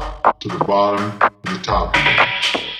top to the bottom to the top.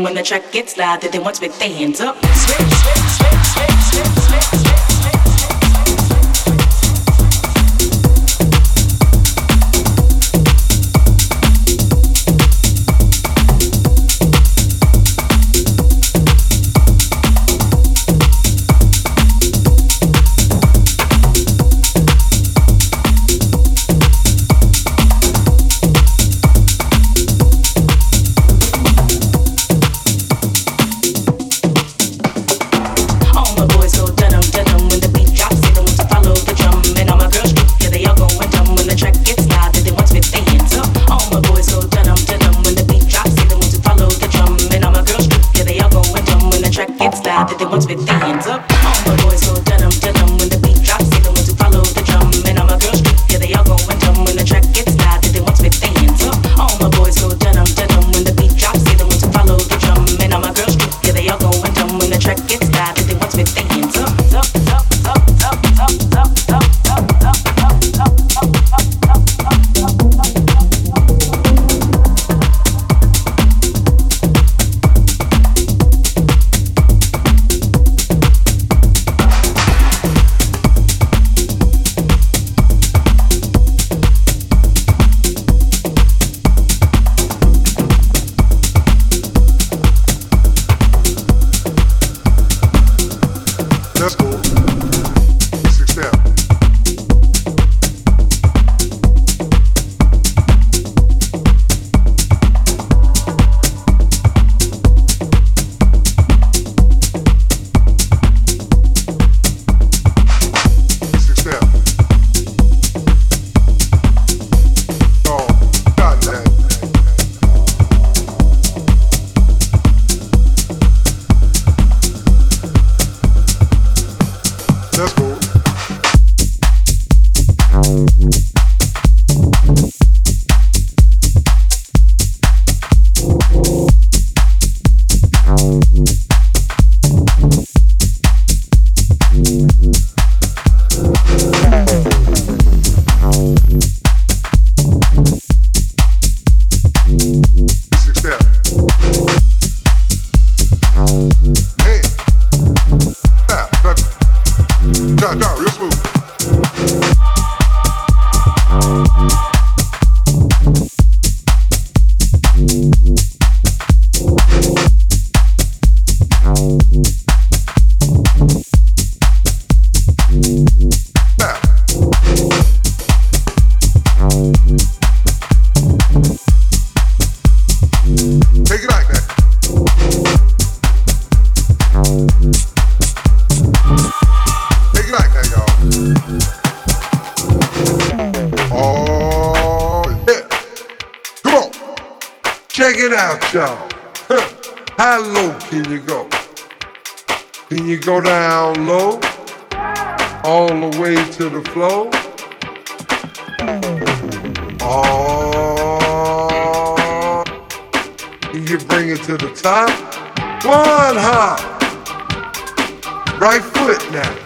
when the track gets loud. then they once with their hands up? Switch. down? How low can you go? Can you go down low? All the way to the floor? Oh, can you bring it to the top? One hop. Right foot now.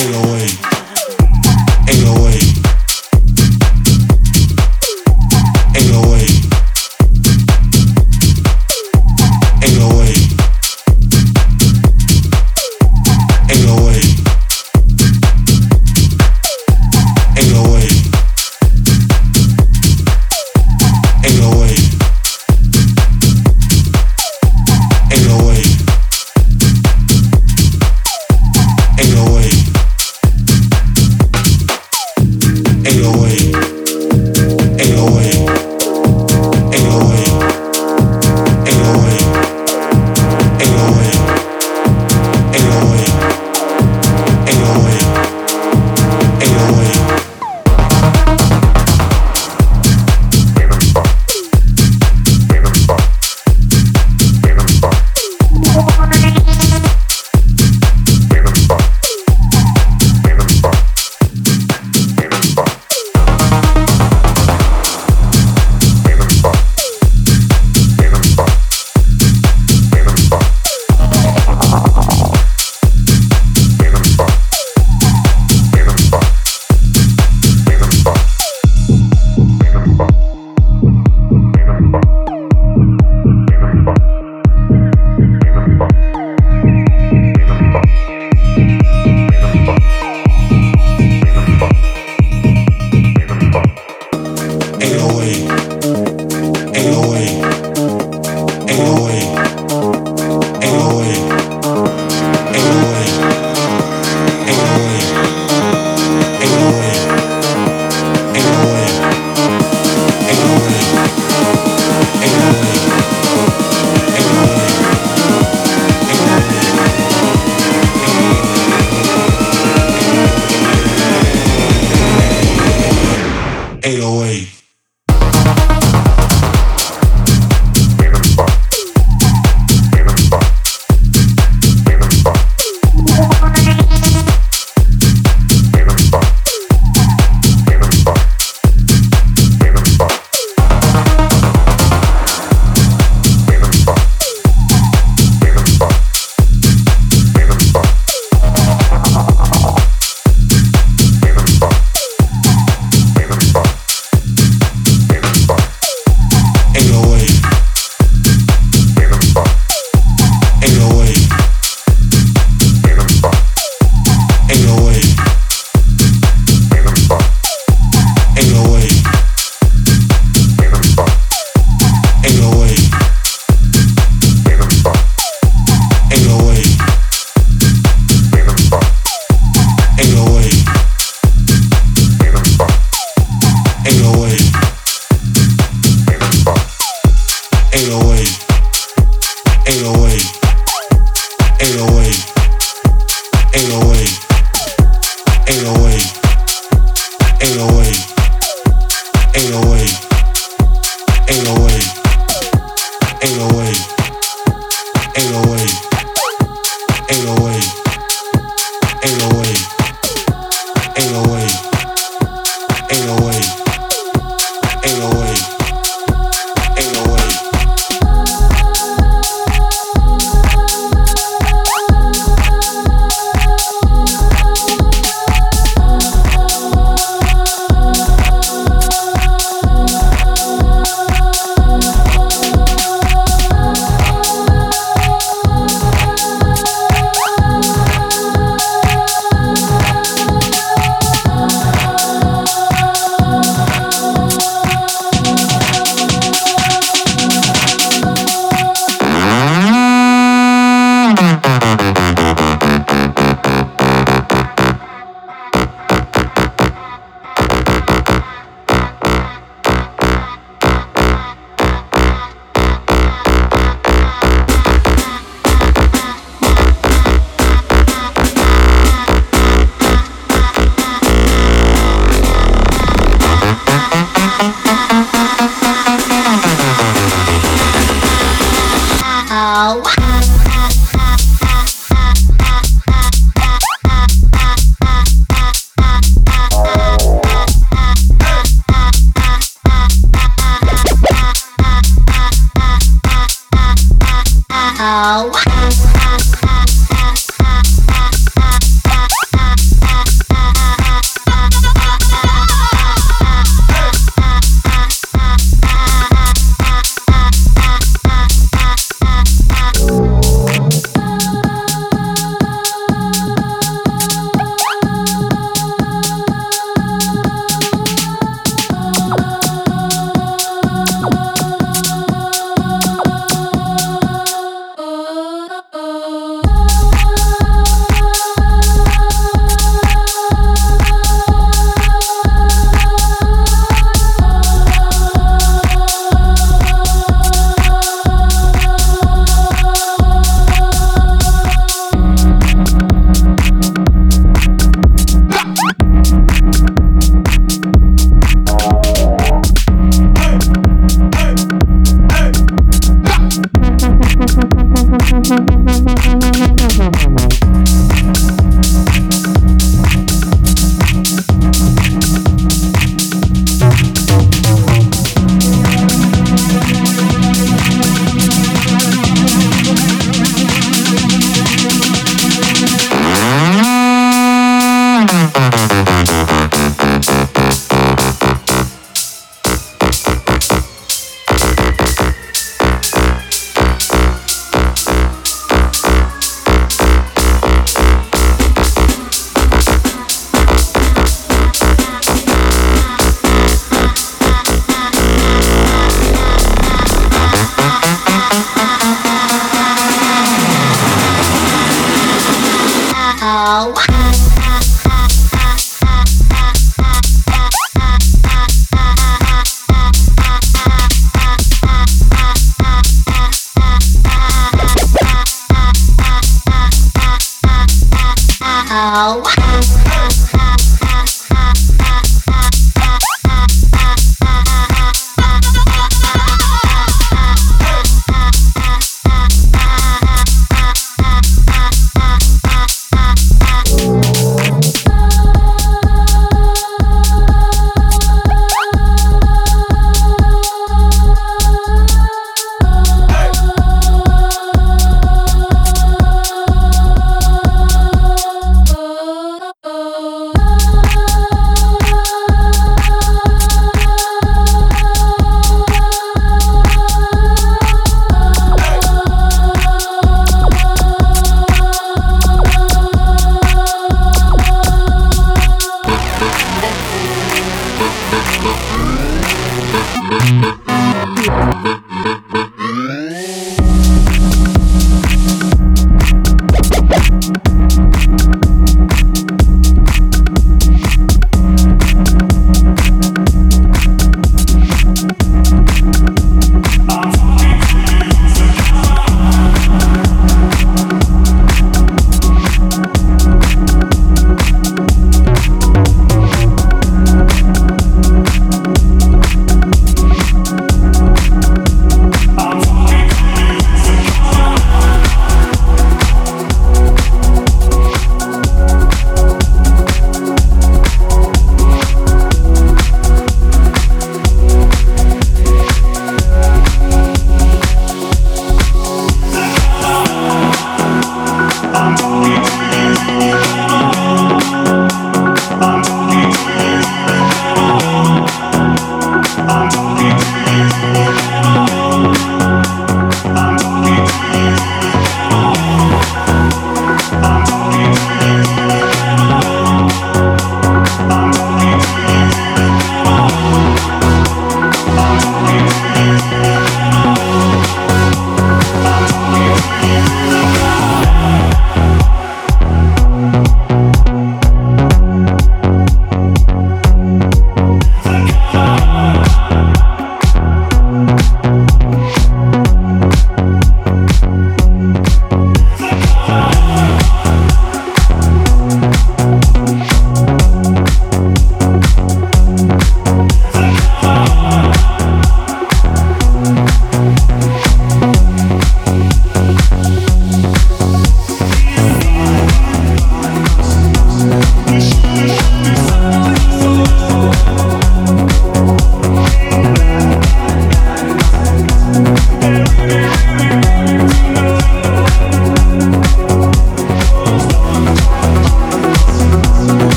808. 808